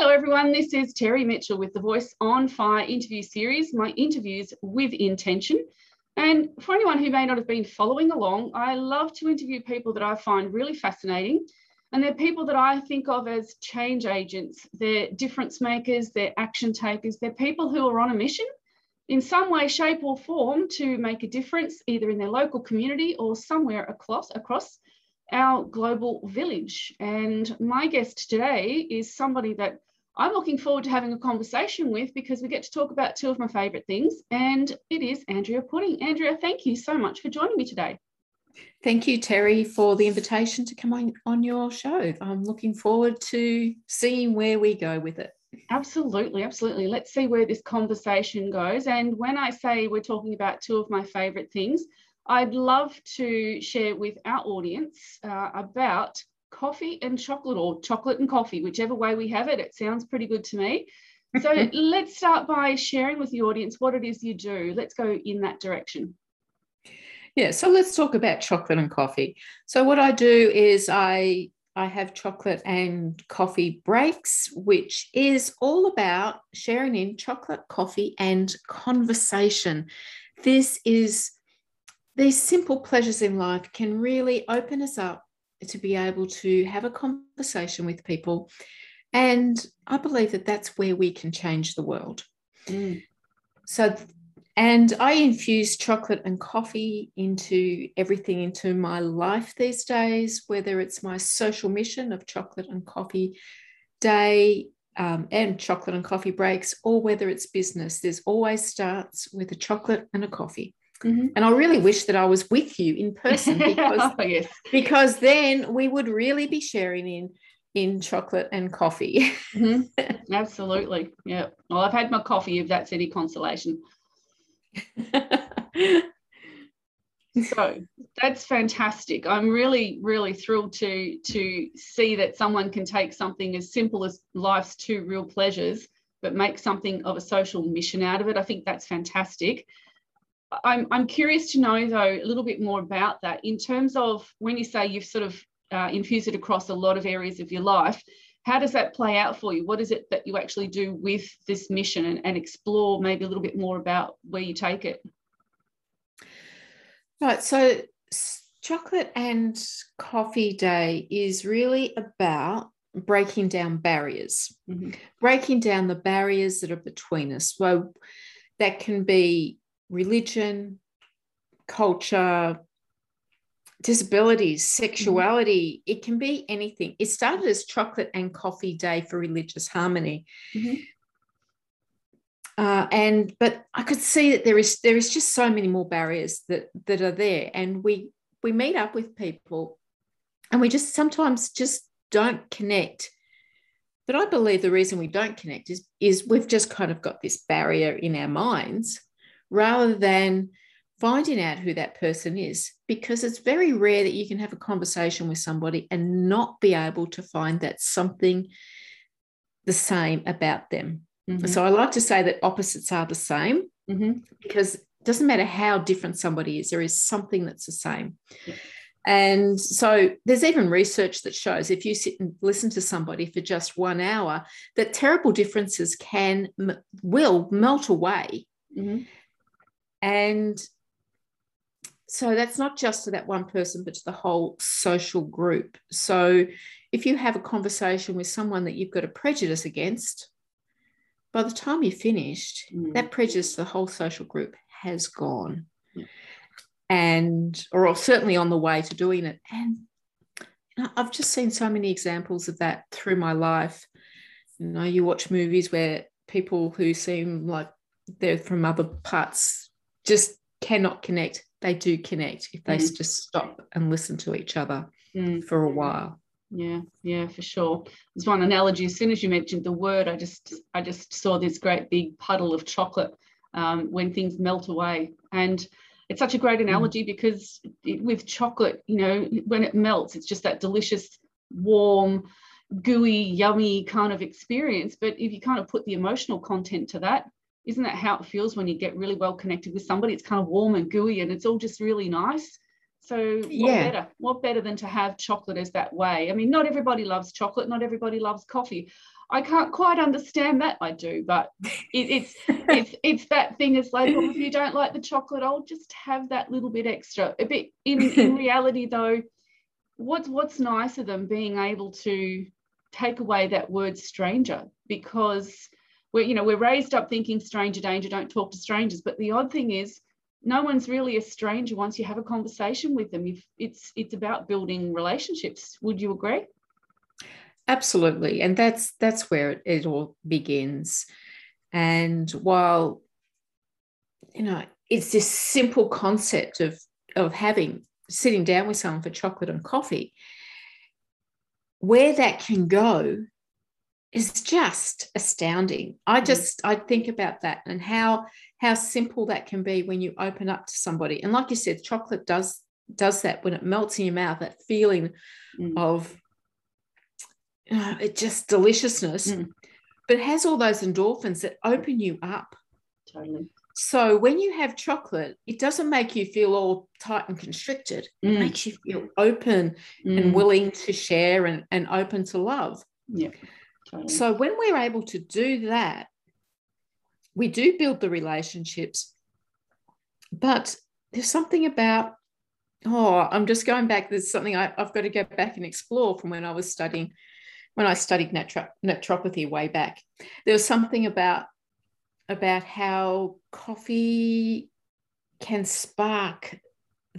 Hello, everyone. This is Terry Mitchell with the Voice on Fire interview series, my interviews with intention. And for anyone who may not have been following along, I love to interview people that I find really fascinating. And they're people that I think of as change agents. They're difference makers, they're action takers, they're people who are on a mission in some way, shape, or form to make a difference, either in their local community or somewhere across, across our global village. And my guest today is somebody that I'm looking forward to having a conversation with because we get to talk about two of my favourite things, and it is Andrea Putting. Andrea, thank you so much for joining me today. Thank you, Terry, for the invitation to come on, on your show. I'm looking forward to seeing where we go with it. Absolutely, absolutely. Let's see where this conversation goes. And when I say we're talking about two of my favourite things, I'd love to share with our audience uh, about coffee and chocolate or chocolate and coffee, whichever way we have it. It sounds pretty good to me. So let's start by sharing with the audience what it is you do. Let's go in that direction. Yeah, so let's talk about chocolate and coffee. So what I do is I I have chocolate and coffee breaks, which is all about sharing in chocolate, coffee, and conversation. This is these simple pleasures in life can really open us up to be able to have a conversation with people. And I believe that that's where we can change the world. Mm. So, and I infuse chocolate and coffee into everything into my life these days, whether it's my social mission of chocolate and coffee day um, and chocolate and coffee breaks, or whether it's business. There's always starts with a chocolate and a coffee. Mm-hmm. And I really wish that I was with you in person because, oh, yes. because then we would really be sharing in in chocolate and coffee. mm-hmm. Absolutely. Yeah. Well, I've had my coffee if that's any consolation. so that's fantastic. I'm really, really thrilled to to see that someone can take something as simple as life's two real pleasures, but make something of a social mission out of it. I think that's fantastic. I'm, I'm curious to know, though, a little bit more about that in terms of when you say you've sort of uh, infused it across a lot of areas of your life. How does that play out for you? What is it that you actually do with this mission and, and explore maybe a little bit more about where you take it? Right. So, Chocolate and Coffee Day is really about breaking down barriers, mm-hmm. breaking down the barriers that are between us. So, that can be religion, culture, disabilities, sexuality. Mm-hmm. It can be anything. It started as chocolate and coffee day for religious harmony. Mm-hmm. Uh, and but I could see that there is there is just so many more barriers that that are there, and we we meet up with people, and we just sometimes just don't connect. But I believe the reason we don't connect is is we've just kind of got this barrier in our minds rather than finding out who that person is because it's very rare that you can have a conversation with somebody and not be able to find that something the same about them. Mm-hmm. So I like to say that opposites are the same mm-hmm. because it doesn't matter how different somebody is, there is something that's the same. Yeah. And so there's even research that shows if you sit and listen to somebody for just one hour, that terrible differences can, will melt away. Mm-hmm. And so that's not just to that one person, but to the whole social group. So if you have a conversation with someone that you've got a prejudice against, by the time you're finished, mm. that prejudice to the whole social group has gone. Yeah. And, or certainly on the way to doing it. And you know, I've just seen so many examples of that through my life. You know, you watch movies where people who seem like they're from other parts just cannot connect. They do connect if they mm. just stop and listen to each other mm. for a while. Yeah, yeah, for sure. There's one analogy. As soon as you mentioned the word, I just I just saw this great big puddle of chocolate um, when things melt away, and it's such a great mm. analogy because it, with chocolate, you know, when it melts, it's just that delicious, warm, gooey, yummy kind of experience. But if you kind of put the emotional content to that, isn't that how it feels when you get really well connected with somebody? It's kind of warm and gooey and it's all just really nice. So what yeah. better? What better than to have chocolate as that way? I mean, not everybody loves chocolate, not everybody loves coffee. I can't quite understand that. I do, but it, it's it's it's that thing. It's like, well, if you don't like the chocolate, I'll just have that little bit extra. A bit in in reality, though, what's what's nicer than being able to take away that word stranger because we're you know we're raised up thinking stranger danger, don't talk to strangers. But the odd thing is no one's really a stranger once you have a conversation with them. If it's it's about building relationships. Would you agree? Absolutely, and that's that's where it, it all begins. And while you know it's this simple concept of of having sitting down with someone for chocolate and coffee, where that can go is just astounding. I mm. just I think about that and how how simple that can be when you open up to somebody. And like you said, chocolate does does that when it melts in your mouth, that feeling mm. of uh, it just deliciousness, mm. but it has all those endorphins that open you up. Totally. So when you have chocolate, it doesn't make you feel all tight and constricted. Mm. It makes you feel open and mm. willing to share and, and open to love. Yeah. So when we're able to do that, we do build the relationships. But there's something about, oh, I'm just going back. There's something I, have got to go back and explore from when I was studying, when I studied naturopathy way back. There was something about about how coffee can spark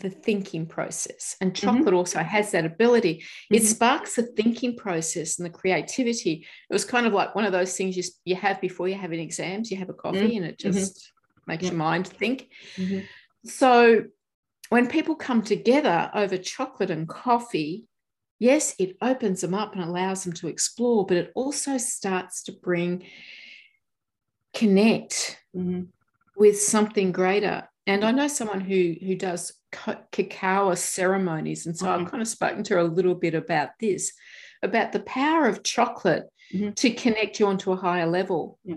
the thinking process. And mm-hmm. chocolate mm-hmm. also has that ability. Mm-hmm. It sparks the thinking process and the creativity. It was kind of like one of those things you, you have before you have an exams, you have a coffee mm-hmm. and it mm-hmm. just makes your mind think. Mm-hmm. So when people come together over chocolate and coffee, yes, it opens them up and allows them to explore, but it also starts to bring connect with something greater. And I know someone who who does cacao ceremonies. And so mm-hmm. I've kind of spoken to her a little bit about this, about the power of chocolate mm-hmm. to connect you onto a higher level. Yeah.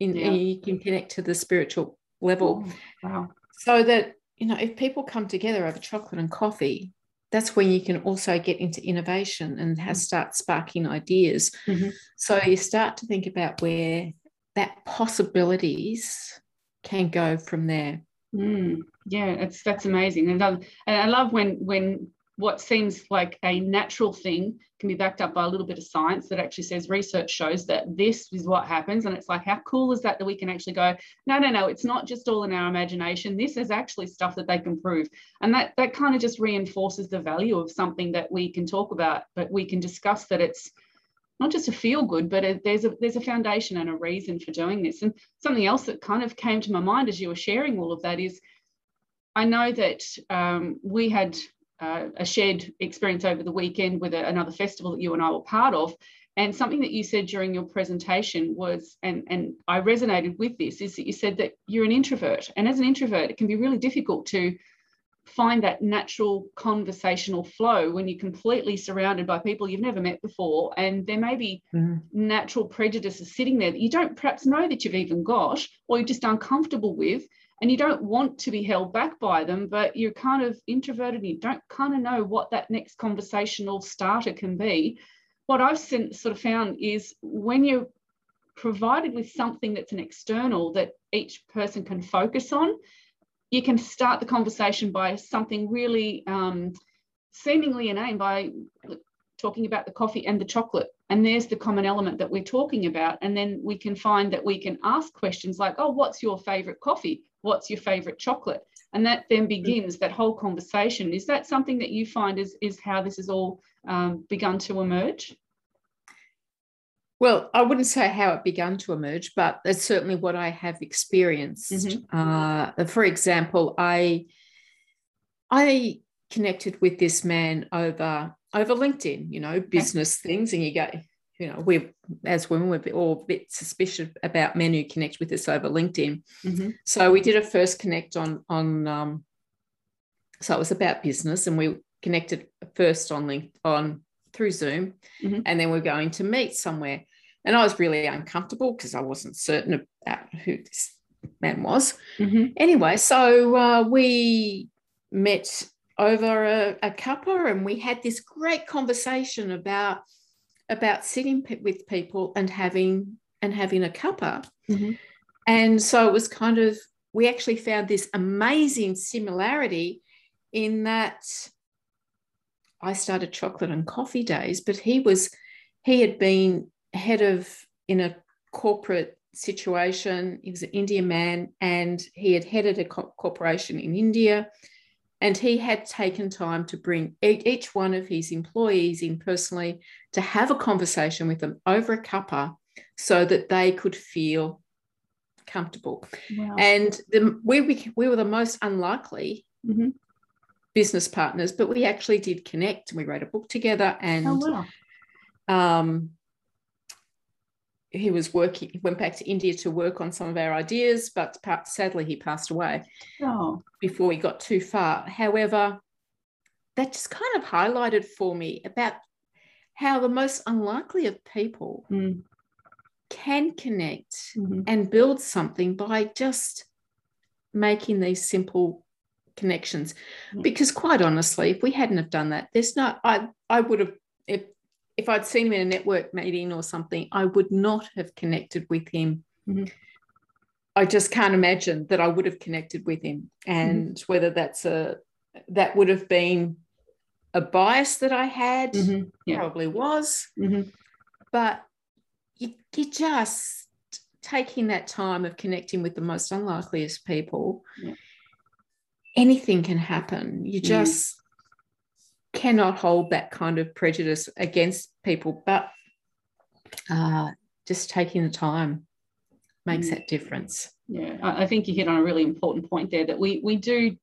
In, yeah. you can connect to the spiritual level. Oh, wow. So that, you know, if people come together over chocolate and coffee, that's when you can also get into innovation and have mm-hmm. start sparking ideas. Mm-hmm. So you start to think about where that possibilities can go from there. Mm, yeah, it's that's amazing, and I, and I love when when what seems like a natural thing can be backed up by a little bit of science that actually says research shows that this is what happens, and it's like how cool is that that we can actually go no no no it's not just all in our imagination. This is actually stuff that they can prove. And that that kind of just reinforces the value of something that we can talk about but we can discuss that it's not just a feel good, but a, there's a there's a foundation and a reason for doing this. And something else that kind of came to my mind as you were sharing all of that is, I know that um, we had uh, a shared experience over the weekend with a, another festival that you and I were part of. And something that you said during your presentation was, and, and I resonated with this, is that you said that you're an introvert. And as an introvert, it can be really difficult to find that natural conversational flow when you're completely surrounded by people you've never met before and there may be mm-hmm. natural prejudices sitting there that you don't perhaps know that you've even got or you're just uncomfortable with and you don't want to be held back by them but you're kind of introverted and you don't kind of know what that next conversational starter can be what i've sort of found is when you're provided with something that's an external that each person can focus on you can start the conversation by something really um, seemingly inane by talking about the coffee and the chocolate. And there's the common element that we're talking about. And then we can find that we can ask questions like, oh, what's your favorite coffee? What's your favorite chocolate? And that then begins that whole conversation. Is that something that you find is, is how this has all um, begun to emerge? Well, I wouldn't say how it began to emerge, but that's certainly what I have experienced. Mm-hmm. Uh, for example, I I connected with this man over over LinkedIn, you know, business okay. things, and you go, you know, we as women we're all a bit suspicious about men who connect with us over LinkedIn. Mm-hmm. So we did a first connect on on um, so it was about business, and we connected first on link on through Zoom, mm-hmm. and then we're going to meet somewhere. And I was really uncomfortable because I wasn't certain about who this man was. Mm-hmm. Anyway, so uh, we met over a, a cuppa and we had this great conversation about about sitting with people and having and having a cuppa. Mm-hmm. And so it was kind of we actually found this amazing similarity in that I started chocolate and coffee days, but he was he had been head of in a corporate situation. He was an Indian man and he had headed a co- corporation in India. And he had taken time to bring each one of his employees in personally to have a conversation with them over a cuppa so that they could feel comfortable. Wow. And the, we, we, we were the most unlikely mm-hmm. business partners, but we actually did connect and we wrote a book together. And oh, wow. um, he was working, he went back to India to work on some of our ideas, but sadly he passed away oh. before we got too far. However, that just kind of highlighted for me about how the most unlikely of people mm. can connect mm-hmm. and build something by just making these simple connections. Mm. Because quite honestly, if we hadn't have done that, there's not, I, I would have, if if I'd seen him in a network meeting or something, I would not have connected with him. Mm-hmm. I just can't imagine that I would have connected with him, and mm-hmm. whether that's a that would have been a bias that I had, mm-hmm. yeah. probably was, mm-hmm. but you, you just taking that time of connecting with the most unlikeliest people. Yeah. Anything can happen. You mm-hmm. just cannot hold that kind of prejudice against people, but uh, just taking the time makes mm. that difference. Yeah, I think you hit on a really important point there that we we do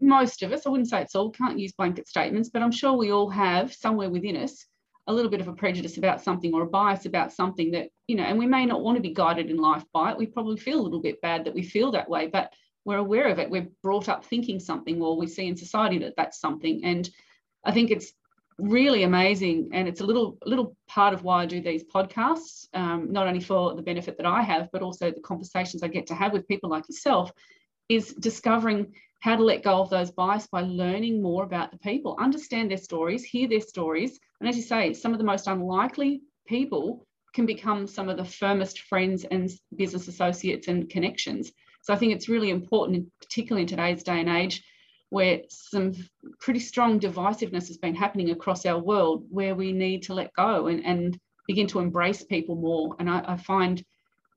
most of us, I wouldn't say it's all, can't use blanket statements, but I'm sure we all have somewhere within us a little bit of a prejudice about something or a bias about something that, you know, and we may not want to be guided in life by it. We probably feel a little bit bad that we feel that way, but we're aware of it. We're brought up thinking something, or we see in society that that's something. And I think it's really amazing, and it's a little little part of why I do these podcasts, um, not only for the benefit that I have, but also the conversations I get to have with people like yourself, is discovering how to let go of those bias by learning more about the people, understand their stories, hear their stories, and as you say, some of the most unlikely people can become some of the firmest friends and business associates and connections. So I think it's really important, particularly in today's day and age, where some pretty strong divisiveness has been happening across our world, where we need to let go and, and begin to embrace people more. And I, I find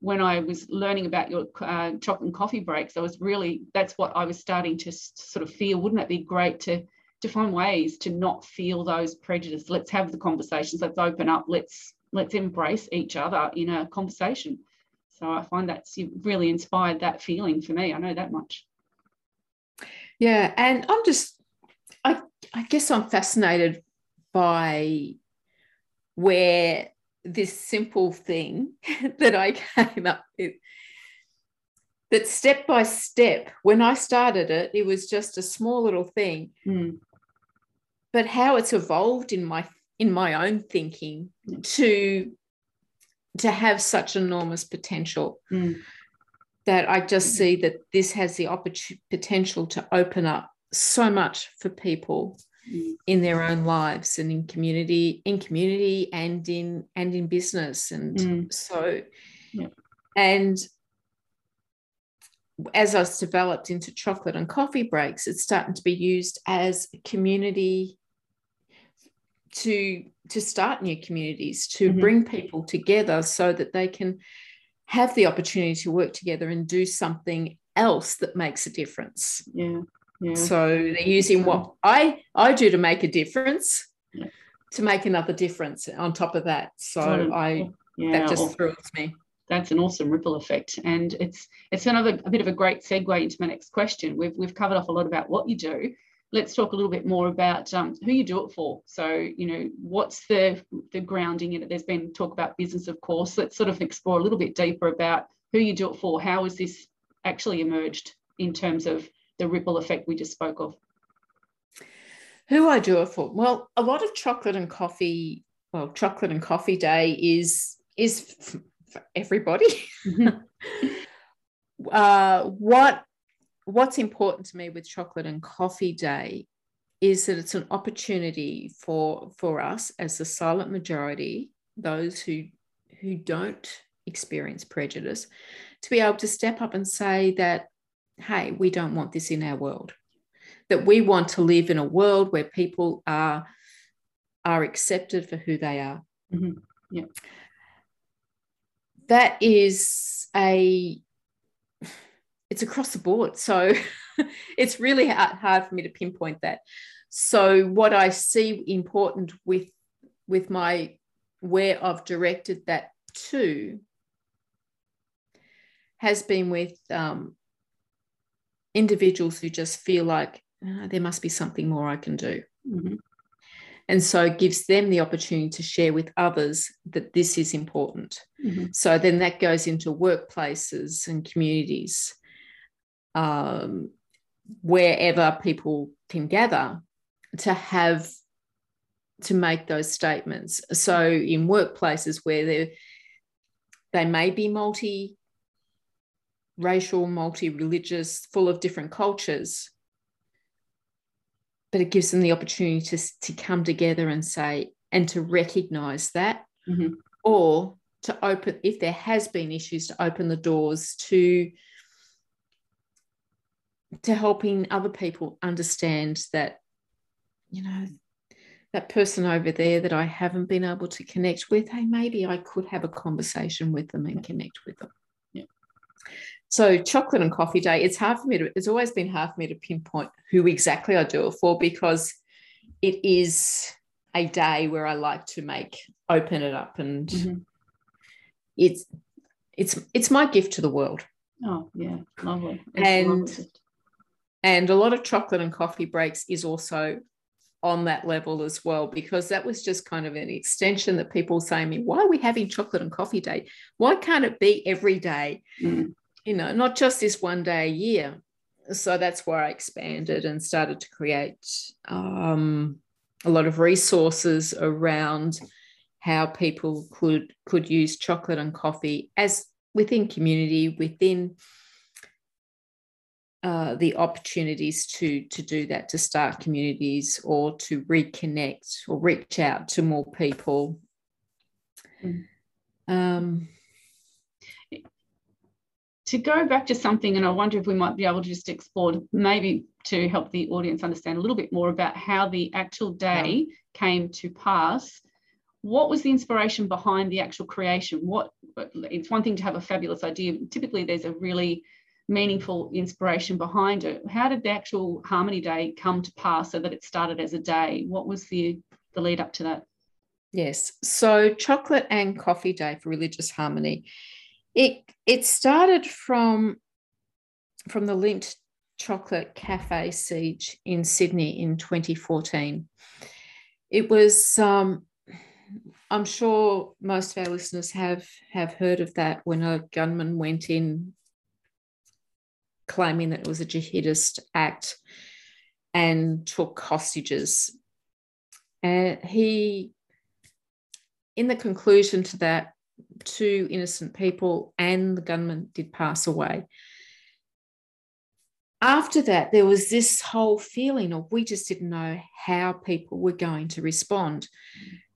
when I was learning about your uh, chocolate and coffee breaks, I was really, that's what I was starting to sort of feel. Wouldn't it be great to, to find ways to not feel those prejudices? Let's have the conversations, let's open up, let's, let's embrace each other in a conversation. So I find that's really inspired that feeling for me. I know that much. Yeah, and I'm just, I, I guess I'm fascinated by where this simple thing that I came up with, that step by step, when I started it, it was just a small little thing. Mm. But how it's evolved in my in my own thinking to to have such enormous potential. Mm. That I just mm. see that this has the opportunity potential to open up so much for people mm. in their own lives and in community, in community and in and in business. And mm. so yeah. and as I was developed into chocolate and coffee breaks, it's starting to be used as a community to to start new communities, to mm-hmm. bring people together so that they can have the opportunity to work together and do something else that makes a difference. Yeah. yeah. So they're using what I I do to make a difference yeah. to make another difference on top of that. So I yeah, that just thrills me. That's an awesome ripple effect, and it's it's another a bit of a great segue into my next question. We've we've covered off a lot about what you do, let's talk a little bit more about um, who you do it for. So, you know, what's the the grounding in it? There's been talk about business, of course. Let's sort of explore a little bit deeper about who you do it for. How has this actually emerged in terms of the ripple effect we just spoke of? Who I do it for? Well, a lot of chocolate and coffee. Well, chocolate and coffee day is is for everybody. Mm-hmm. uh, what what's important to me with chocolate and coffee day is that it's an opportunity for for us as the silent majority, those who who don't experience prejudice, to be able to step up and say that, hey, we don't want this in our world. That we want to live in a world where people are are accepted for who they are. Mm-hmm. Yeah. That is a it's across the board. So it's really hard for me to pinpoint that. So what I see important with with my where I've directed that to has been with um, individuals who just feel like oh, there must be something more I can do. Mm-hmm. And so it gives them the opportunity to share with others that this is important. Mm-hmm. So then that goes into workplaces and communities, um, wherever people can gather to have to make those statements. So in workplaces where they they may be multi racial, multi religious, full of different cultures, but it gives them the opportunity to, to come together and say and to recognize that mm-hmm. or to open if there has been issues to open the doors to to helping other people understand that you know that person over there that I haven't been able to connect with, hey, maybe I could have a conversation with them and connect with them. Yeah. So chocolate and coffee day, it's hard for me to, it's always been hard for me to pinpoint who exactly I do it for because it is a day where I like to make open it up and mm-hmm. it's it's it's my gift to the world. Oh yeah, lovely. It's and lovely. And a lot of chocolate and coffee breaks is also on that level as well, because that was just kind of an extension that people saying me, why are we having chocolate and coffee day? Why can't it be every day? Mm. You know, not just this one day a year. So that's where I expanded and started to create um, a lot of resources around how people could could use chocolate and coffee as within community, within uh, the opportunities to to do that to start communities or to reconnect or reach out to more people mm. um, to go back to something and i wonder if we might be able to just explore maybe to help the audience understand a little bit more about how the actual day yeah. came to pass what was the inspiration behind the actual creation what it's one thing to have a fabulous idea typically there's a really meaningful inspiration behind it. How did the actual Harmony Day come to pass so that it started as a day? What was the, the lead up to that? Yes. So chocolate and coffee day for religious harmony. It it started from from the Lindt Chocolate Cafe siege in Sydney in 2014. It was um, I'm sure most of our listeners have have heard of that when a gunman went in claiming that it was a jihadist act and took hostages. And he, in the conclusion to that, two innocent people and the gunman did pass away. After that, there was this whole feeling of we just didn't know how people were going to respond.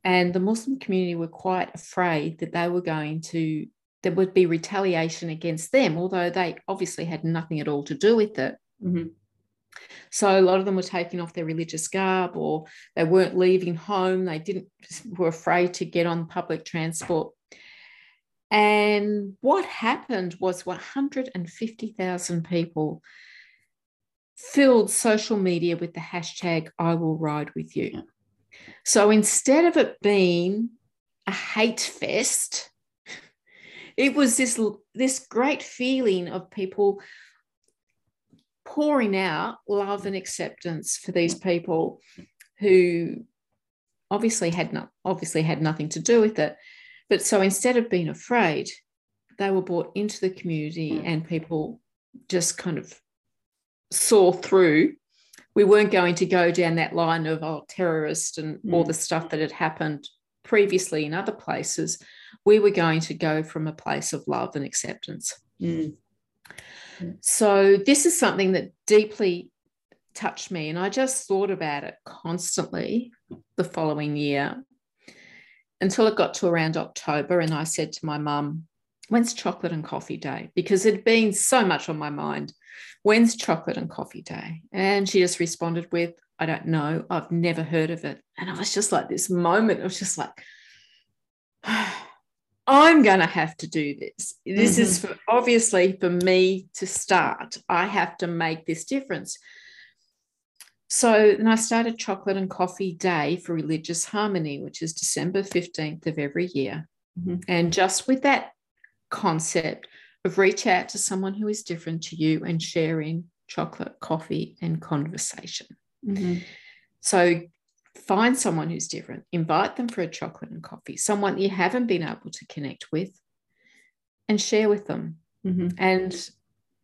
And the Muslim community were quite afraid that they were going to there would be retaliation against them, although they obviously had nothing at all to do with it. Mm-hmm. So a lot of them were taking off their religious garb, or they weren't leaving home. They didn't were afraid to get on public transport. And what happened was 150,000 people filled social media with the hashtag I will ride with you. So instead of it being a hate fest, it was this this great feeling of people pouring out love and acceptance for these people who obviously had not obviously had nothing to do with it. But so instead of being afraid they were brought into the community and people just kind of saw through. We weren't going to go down that line of oh terrorist and mm. all the stuff that had happened previously in other places we were going to go from a place of love and acceptance. Mm. So, this is something that deeply touched me. And I just thought about it constantly the following year until it got to around October. And I said to my mum, When's chocolate and coffee day? Because it'd been so much on my mind. When's chocolate and coffee day? And she just responded with, I don't know. I've never heard of it. And I was just like, this moment, I was just like, I'm going to have to do this. This mm-hmm. is for, obviously for me to start. I have to make this difference. So then I started Chocolate and Coffee Day for Religious Harmony, which is December 15th of every year. Mm-hmm. And just with that concept of reach out to someone who is different to you and sharing chocolate, coffee, and conversation. Mm-hmm. So find someone who's different, invite them for a chocolate and coffee, someone you haven't been able to connect with, and share with them. Mm-hmm. And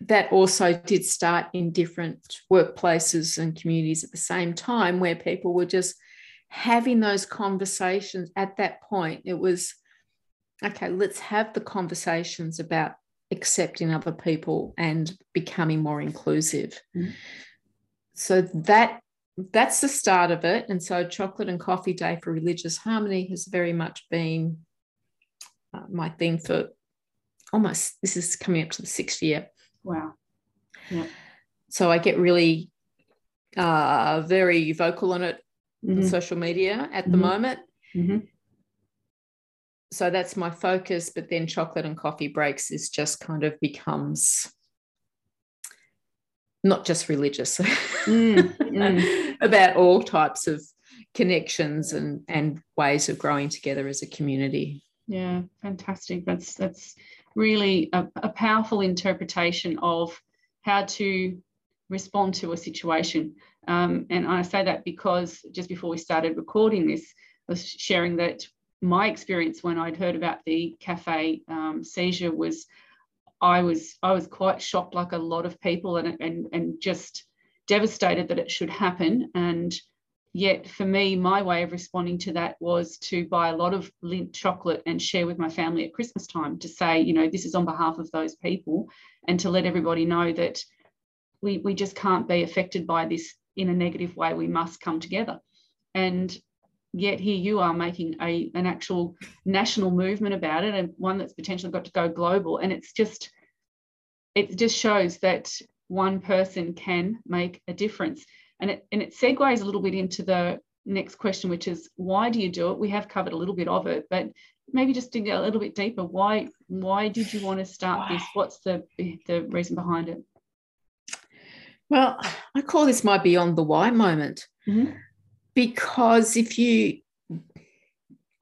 that also did start in different workplaces and communities at the same time where people were just having those conversations at that point it was okay let's have the conversations about accepting other people and becoming more inclusive mm-hmm. so that that's the start of it and so chocolate and coffee day for religious harmony has very much been uh, my thing for almost this is coming up to the sixth year Wow. Yeah. So I get really uh, very vocal on it mm-hmm. on social media at mm-hmm. the moment. Mm-hmm. So that's my focus. But then chocolate and coffee breaks is just kind of becomes not just religious, mm, mm. about all types of connections and, and ways of growing together as a community. Yeah, fantastic. That's that's really a, a powerful interpretation of how to respond to a situation. Um, and I say that because just before we started recording this, I was sharing that my experience when I'd heard about the cafe um, seizure was I was I was quite shocked, like a lot of people, and and and just devastated that it should happen. And Yet for me, my way of responding to that was to buy a lot of Lindt chocolate and share with my family at Christmas time to say, you know, this is on behalf of those people and to let everybody know that we, we just can't be affected by this in a negative way. We must come together. And yet here you are making a, an actual national movement about it and one that's potentially got to go global. And it's just, it just shows that one person can make a difference. And it, and it segues a little bit into the next question, which is why do you do it? We have covered a little bit of it, but maybe just dig a little bit deeper. Why why did you want to start this? What's the the reason behind it? Well, I call this my beyond the why moment. Mm-hmm. Because if you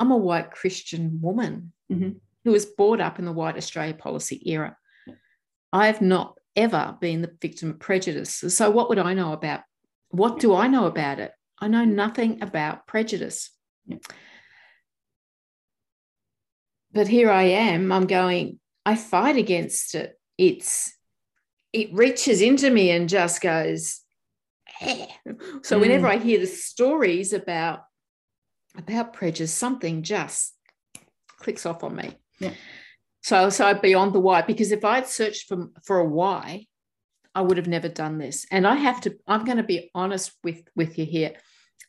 I'm a white Christian woman mm-hmm. who was brought up in the white Australia policy era. I have not ever been the victim of prejudice. So what would I know about what do I know about it? I know nothing about prejudice. But here I am, I'm going, I fight against it. It's it reaches into me and just goes, eh. so mm. whenever I hear the stories about about prejudice, something just clicks off on me. Yeah. So, so beyond the why, because if I'd searched for, for a why, I would have never done this. And I have to, I'm going to be honest with, with you here.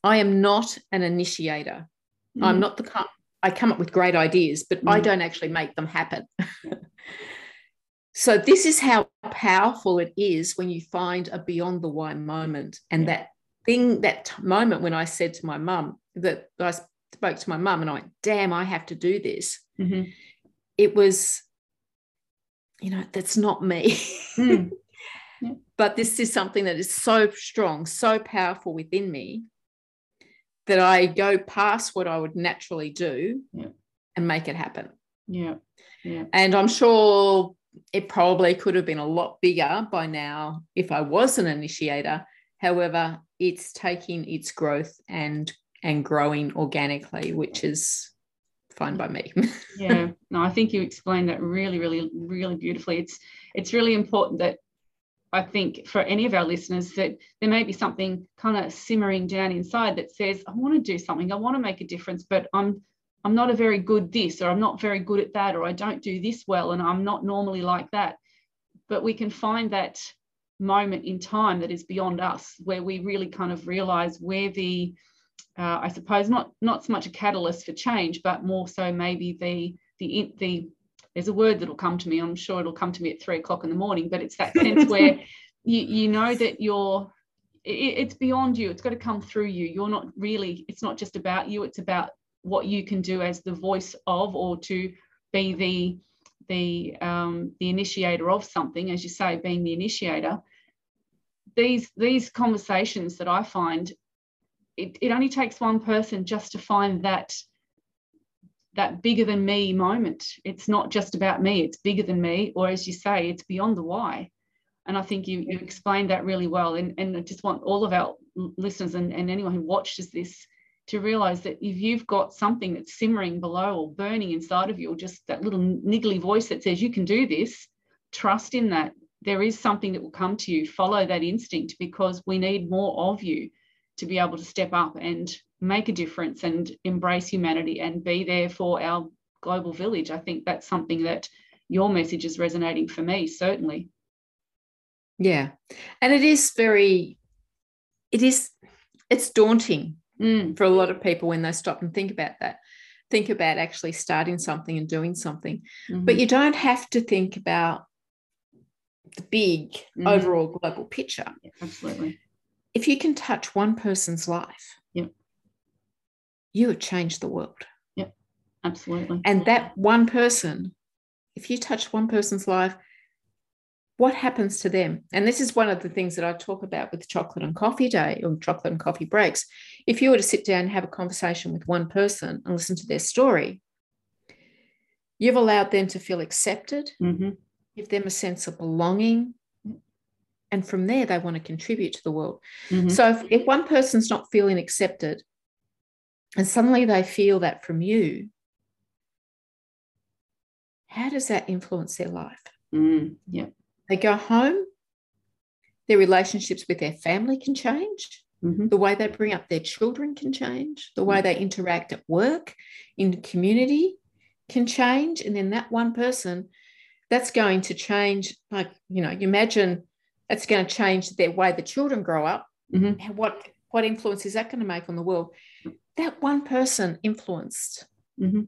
I am not an initiator. Mm. I'm not the, I come up with great ideas, but mm. I don't actually make them happen. so this is how powerful it is when you find a beyond the why moment. And that thing, that moment when I said to my mum that I spoke to my mum and I went, damn, I have to do this. Mm-hmm. It was, you know, that's not me. Mm. But this is something that is so strong, so powerful within me that I go past what I would naturally do yeah. and make it happen. Yeah. Yeah. And I'm sure it probably could have been a lot bigger by now if I was an initiator. However, it's taking its growth and and growing organically, which is fine by me. yeah. No, I think you explained that really, really, really beautifully. It's it's really important that I think for any of our listeners that there may be something kind of simmering down inside that says, I want to do something, I want to make a difference, but I'm I'm not a very good this, or I'm not very good at that, or I don't do this well, and I'm not normally like that. But we can find that moment in time that is beyond us, where we really kind of realize where the, uh, I suppose, not not so much a catalyst for change, but more so maybe the the the there's a word that'll come to me. I'm sure it'll come to me at three o'clock in the morning, but it's that sense where you you know that you're it, it's beyond you. It's got to come through you. You're not really. It's not just about you. It's about what you can do as the voice of or to be the the um, the initiator of something, as you say, being the initiator. These these conversations that I find, it, it only takes one person just to find that that bigger than me moment. It's not just about me, it's bigger than me, or as you say, it's beyond the why. And I think you, you explained that really well. And, and I just want all of our listeners and, and anyone who watches this to realize that if you've got something that's simmering below or burning inside of you, or just that little niggly voice that says you can do this, trust in that. There is something that will come to you. Follow that instinct because we need more of you to be able to step up and make a difference and embrace humanity and be there for our global village. I think that's something that your message is resonating for me, certainly. Yeah. And it is very, it is, it's daunting mm. for a lot of people when they stop and think about that. Think about actually starting something and doing something. Mm-hmm. But you don't have to think about the big mm-hmm. overall global picture. Yeah, absolutely. If you can touch one person's life, yep. you have changed the world. Yep, absolutely. And that one person, if you touch one person's life, what happens to them? And this is one of the things that I talk about with chocolate and coffee day or chocolate and coffee breaks. If you were to sit down and have a conversation with one person and listen to their story, you've allowed them to feel accepted, mm-hmm. give them a sense of belonging. And from there, they want to contribute to the world. Mm-hmm. So if, if one person's not feeling accepted and suddenly they feel that from you, how does that influence their life? Mm, yeah. They go home, their relationships with their family can change. Mm-hmm. The way they bring up their children can change. The way they interact at work, in the community can change. And then that one person, that's going to change. Like, you know, you imagine that's going to change their way the children grow up. Mm-hmm. What, what influence is that going to make on the world? That one person influenced mm-hmm.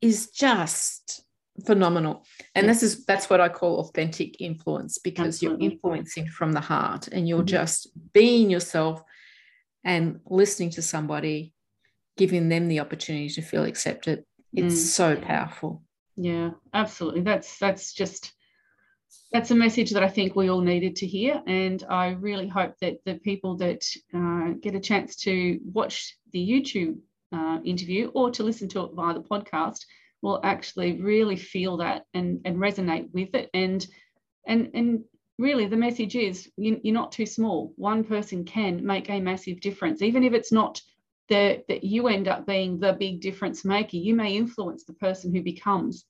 is just phenomenal and this is that's what i call authentic influence because Absolutely. you're influencing from the heart and you're mm-hmm. just being yourself and listening to somebody giving them the opportunity to feel accepted it's mm. so powerful yeah absolutely that's that's just that's a message that I think we all needed to hear. And I really hope that the people that uh, get a chance to watch the YouTube uh, interview or to listen to it via the podcast will actually really feel that and, and resonate with it. And and and really the message is you, you're not too small. One person can make a massive difference, even if it's not the, that you end up being the big difference maker. You may influence the person who becomes,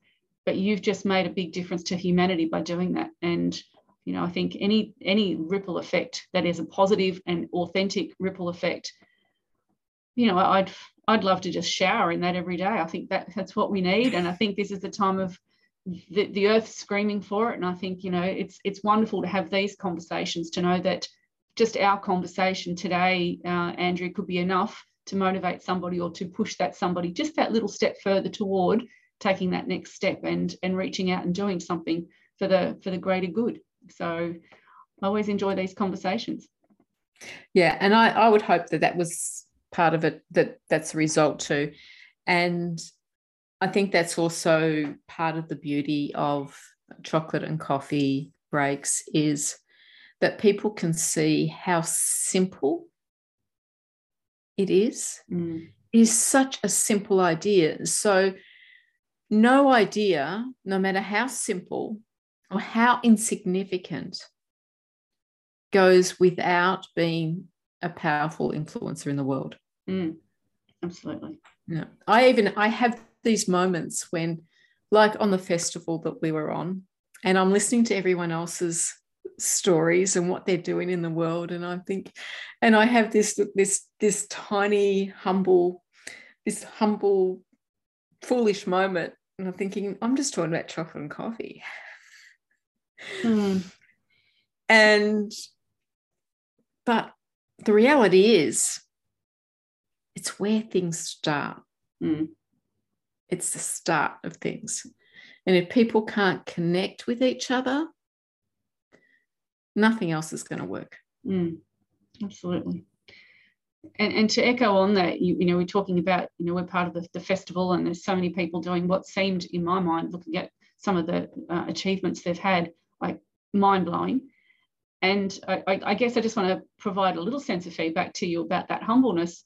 but you've just made a big difference to humanity by doing that. And you know, I think any any ripple effect that is a positive and authentic ripple effect, you know, I'd I'd love to just shower in that every day. I think that that's what we need, and I think this is the time of the, the earth screaming for it. And I think you know it's it's wonderful to have these conversations to know that just our conversation today, uh, Andrea, could be enough to motivate somebody or to push that somebody just that little step further toward taking that next step and and reaching out and doing something for the for the greater good. So I always enjoy these conversations. Yeah, and I, I would hope that that was part of it that that's a result too and i think that's also part of the beauty of chocolate and coffee breaks is that people can see how simple it is mm. it is such a simple idea so no idea no matter how simple or how insignificant goes without being a powerful influencer in the world. Mm, absolutely. Yeah. I even I have these moments when, like on the festival that we were on, and I'm listening to everyone else's stories and what they're doing in the world, and I think, and I have this this this tiny humble, this humble, foolish moment, and I'm thinking I'm just talking about chocolate and coffee. Mm. and but the reality is it's where things start Mm. It's the start of things and if people can't connect with each other nothing else is going to work Mm, absolutely. And, and to echo on that, you, you know, we're talking about, you know, we're part of the, the festival and there's so many people doing what seemed in my mind, looking at some of the uh, achievements they've had, like mind blowing. And I, I, I guess I just want to provide a little sense of feedback to you about that humbleness.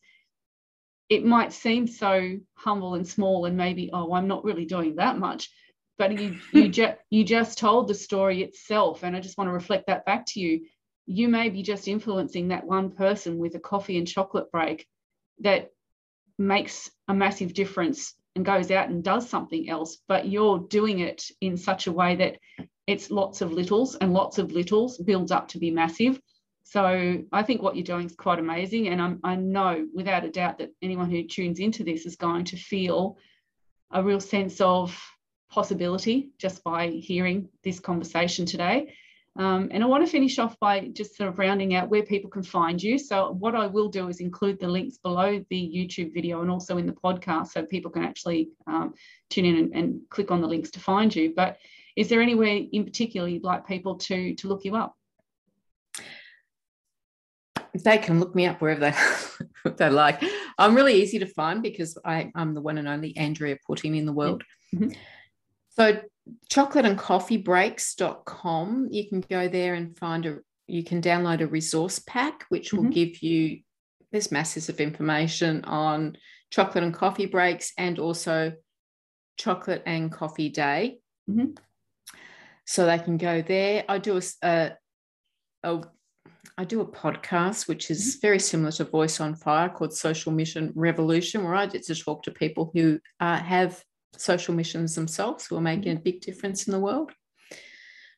It might seem so humble and small and maybe, oh, I'm not really doing that much. But you you, ju- you just told the story itself. And I just want to reflect that back to you you may be just influencing that one person with a coffee and chocolate break that makes a massive difference and goes out and does something else, but you're doing it in such a way that it's lots of littles and lots of littles builds up to be massive. So I think what you're doing is quite amazing. And I'm, I know without a doubt that anyone who tunes into this is going to feel a real sense of possibility just by hearing this conversation today. Um, and I want to finish off by just sort of rounding out where people can find you. So, what I will do is include the links below the YouTube video and also in the podcast so people can actually um, tune in and, and, click on the links to find you. But is there anywhere in particular you'd like people to, to look you up? They can look me up wherever they, they like. I'm really easy to find because I, am the one and only Andrea Putting in the world. Mm-hmm. So chocolate and coffee breaks.com you can go there and find a you can download a resource pack which will mm-hmm. give you there's masses of information on chocolate and coffee breaks and also chocolate and coffee day mm-hmm. so they can go there i do a, a, a I do a podcast which is mm-hmm. very similar to Voice on Fire called Social Mission Revolution, where I get to talk to people who uh, have social missions themselves who are making a big difference in the world.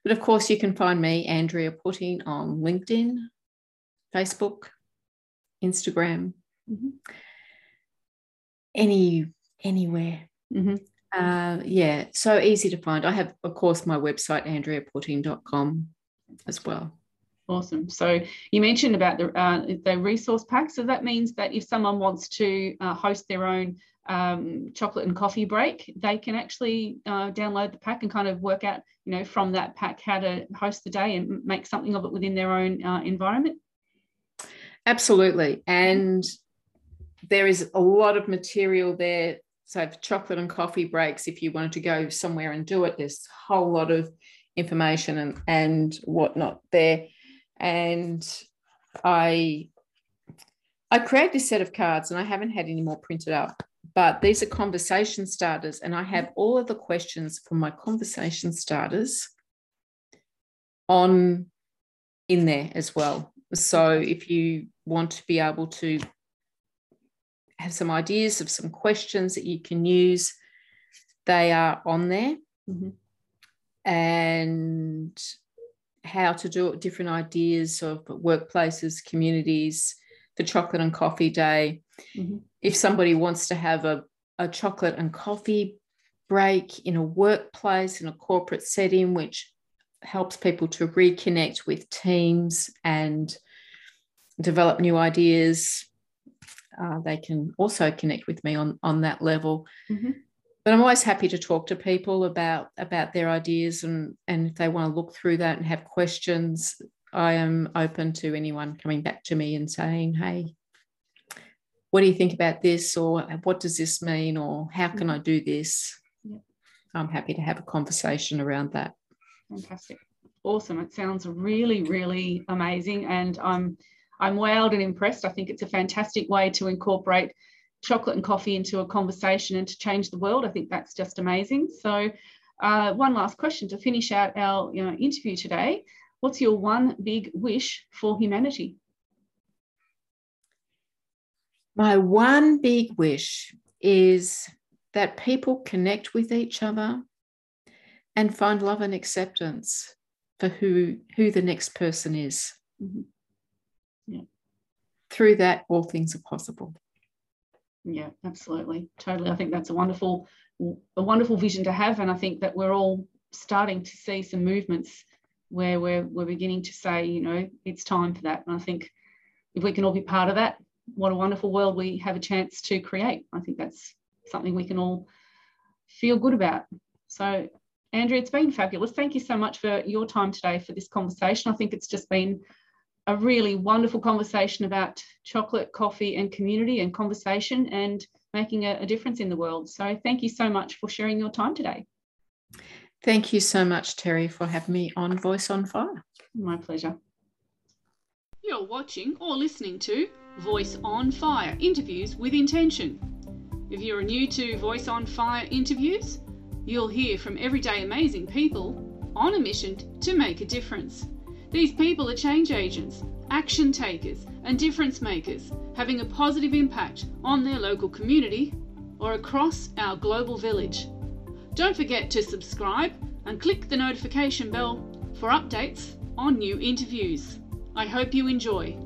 But of course, you can find me, Andrea Putting, on LinkedIn, Facebook, Instagram, mm-hmm. any anywhere. Mm-hmm. Uh, yeah, so easy to find. I have, of course, my website, andreaputting.com as well. Awesome. So you mentioned about the uh, the resource pack. So that means that if someone wants to uh, host their own um, chocolate and coffee break, they can actually uh, download the pack and kind of work out, you know, from that pack how to host the day and make something of it within their own uh, environment. Absolutely, and there is a lot of material there. So chocolate and coffee breaks, if you wanted to go somewhere and do it, there's a whole lot of information and and whatnot there. And I I created this set of cards and I haven't had any more printed up but these are conversation starters, and I have all of the questions for my conversation starters on in there as well. So if you want to be able to have some ideas of some questions that you can use, they are on there. Mm-hmm. And how to do it, different ideas of workplaces, communities, the chocolate and coffee day. Mm-hmm if somebody wants to have a, a chocolate and coffee break in a workplace, in a corporate setting, which helps people to reconnect with teams and develop new ideas. Uh, they can also connect with me on, on that level. Mm-hmm. But I'm always happy to talk to people about, about their ideas and, and if they want to look through that and have questions, I am open to anyone coming back to me and saying, hey, what do you think about this? Or what does this mean? Or how can i mm. do this? Yeah. i'm happy to have a conversation around that. Fantastic. Awesome. It sounds really really amazing and i'm i'm wowed and impressed. I think it's a fantastic way to incorporate chocolate and coffee into a conversation and to change the world i think that's just amazing so uh, one last question to finish out our you know, interview today what's your one big wish for humanity my one big wish is that people connect with each other and find love and acceptance for who, who the next person is. Mm-hmm. Yeah. Through that, all things are possible. Yeah, absolutely. Totally. I think that's a wonderful, a wonderful vision to have. And I think that we're all starting to see some movements where we're, we're beginning to say, you know, it's time for that. And I think if we can all be part of that, what a wonderful world we have a chance to create. I think that's something we can all feel good about. So, Andrea, it's been fabulous. Thank you so much for your time today for this conversation. I think it's just been a really wonderful conversation about chocolate, coffee, and community and conversation and making a, a difference in the world. So, thank you so much for sharing your time today. Thank you so much, Terry, for having me on Voice on Fire. My pleasure. You're watching or listening to Voice on Fire interviews with intention. If you're new to Voice on Fire interviews, you'll hear from everyday amazing people on a mission to make a difference. These people are change agents, action takers, and difference makers, having a positive impact on their local community or across our global village. Don't forget to subscribe and click the notification bell for updates on new interviews. I hope you enjoy.